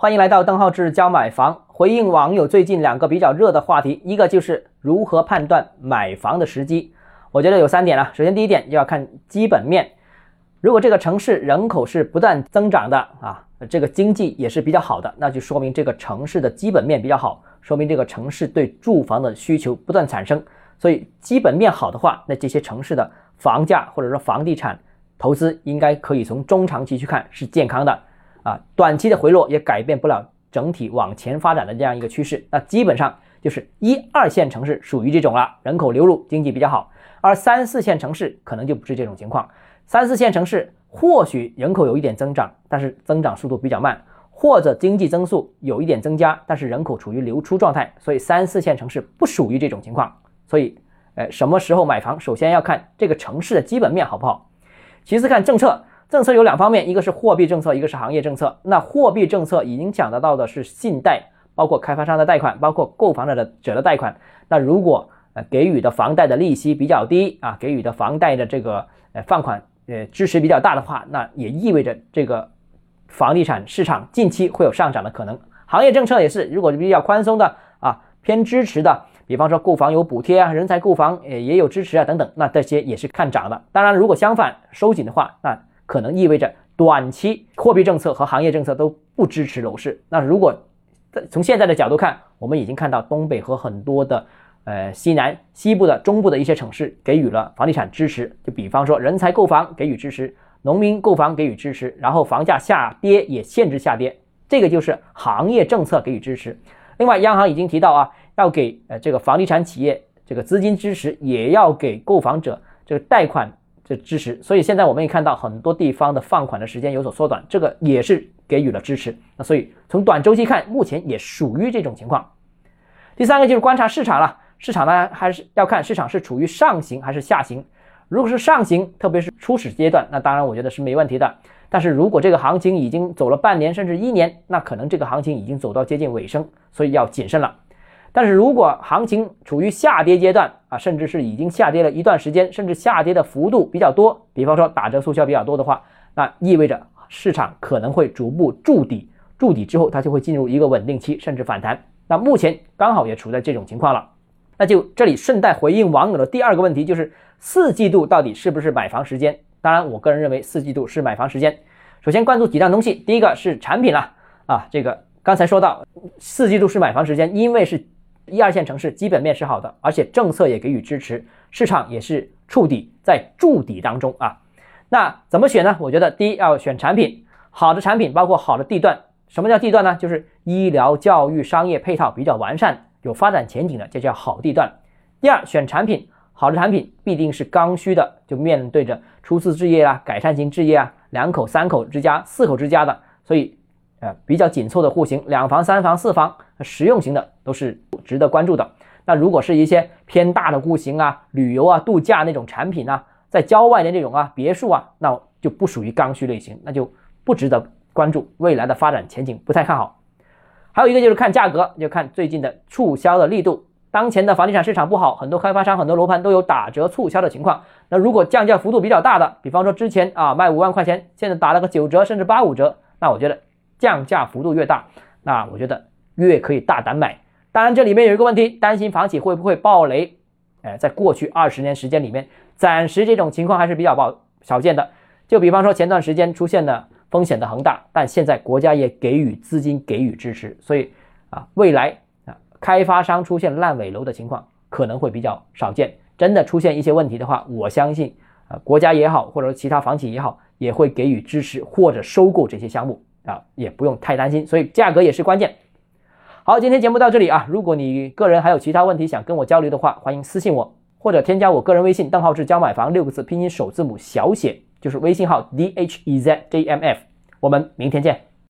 欢迎来到邓浩志教买房，回应网友最近两个比较热的话题，一个就是如何判断买房的时机。我觉得有三点啊，首先第一点就要看基本面，如果这个城市人口是不断增长的啊，这个经济也是比较好的，那就说明这个城市的基本面比较好，说明这个城市对住房的需求不断产生。所以基本面好的话，那这些城市的房价或者说房地产投资应该可以从中长期去看是健康的啊，短期的回落也改变不了整体往前发展的这样一个趋势。那基本上就是一二线城市属于这种了，人口流入，经济比较好，而三四线城市可能就不是这种情况。三四线城市或许人口有一点增长，但是增长速度比较慢，或者经济增速有一点增加，但是人口处于流出状态，所以三四线城市不属于这种情况。所以，呃，什么时候买房，首先要看这个城市的基本面好不好，其次看政策。政策有两方面，一个是货币政策，一个是行业政策。那货币政策已经讲得到的是信贷，包括开发商的贷款，包括购房者的者的贷款。那如果呃给予的房贷的利息比较低啊，给予的房贷的这个呃放款呃支持比较大的话，那也意味着这个房地产市场近期会有上涨的可能。行业政策也是，如果比较宽松的啊，偏支持的。比方说购房有补贴啊，人才购房也也有支持啊，等等，那这些也是看涨的。当然，如果相反收紧的话，那可能意味着短期货币政策和行业政策都不支持楼市。那如果从现在的角度看，我们已经看到东北和很多的呃西南、西部的中部的一些城市给予了房地产支持，就比方说人才购房给予支持，农民购房给予支持，然后房价下跌也限制下跌，这个就是行业政策给予支持。另外，央行已经提到啊。要给呃这个房地产企业这个资金支持，也要给购房者这个贷款这支持，所以现在我们也看到很多地方的放款的时间有所缩短，这个也是给予了支持。那所以从短周期看，目前也属于这种情况。第三个就是观察市场了，市场呢还是要看市场是处于上行还是下行。如果是上行，特别是初始阶段，那当然我觉得是没问题的。但是如果这个行情已经走了半年甚至一年，那可能这个行情已经走到接近尾声，所以要谨慎了。但是如果行情处于下跌阶段啊，甚至是已经下跌了一段时间，甚至下跌的幅度比较多，比方说打折促销比较多的话，那意味着市场可能会逐步筑底，筑底之后它就会进入一个稳定期，甚至反弹。那目前刚好也处在这种情况了。那就这里顺带回应网友的第二个问题，就是四季度到底是不是买房时间？当然，我个人认为四季度是买房时间。首先关注几样东西，第一个是产品了啊，这个刚才说到四季度是买房时间，因为是。一二线城市基本面是好的，而且政策也给予支持，市场也是触底在筑底当中啊。那怎么选呢？我觉得第一要选产品，好的产品包括好的地段。什么叫地段呢？就是医疗、教育、商业配套比较完善、有发展前景的，这叫好地段。第二，选产品，好的产品必定是刚需的，就面对着初次置业啊、改善型置业啊、两口、三口之家、四口之家的，所以。呃，比较紧凑的户型，两房、三房、四房，实用型的都是值得关注的。那如果是一些偏大的户型啊，旅游啊、度假那种产品呢，在郊外的那种啊，别墅啊，那就不属于刚需类型，那就不值得关注。未来的发展前景不太看好。还有一个就是看价格，就看最近的促销的力度。当前的房地产市场不好，很多开发商、很多楼盘都有打折促销的情况。那如果降价幅度比较大的，比方说之前啊卖五万块钱，现在打了个九折甚至八五折，那我觉得。降价幅度越大，那我觉得越可以大胆买。当然，这里面有一个问题，担心房企会不会暴雷？哎，在过去二十年时间里面，暂时这种情况还是比较少少见的。就比方说前段时间出现的风险的恒大，但现在国家也给予资金给予支持，所以啊，未来啊，开发商出现烂尾楼的情况可能会比较少见。真的出现一些问题的话，我相信啊，国家也好，或者说其他房企也好，也会给予支持或者收购这些项目。啊，也不用太担心，所以价格也是关键。好，今天节目到这里啊，如果你个人还有其他问题想跟我交流的话，欢迎私信我或者添加我个人微信邓浩志教买房六个字拼音首字母小写，就是微信号 d h e z j m f。我们明天见。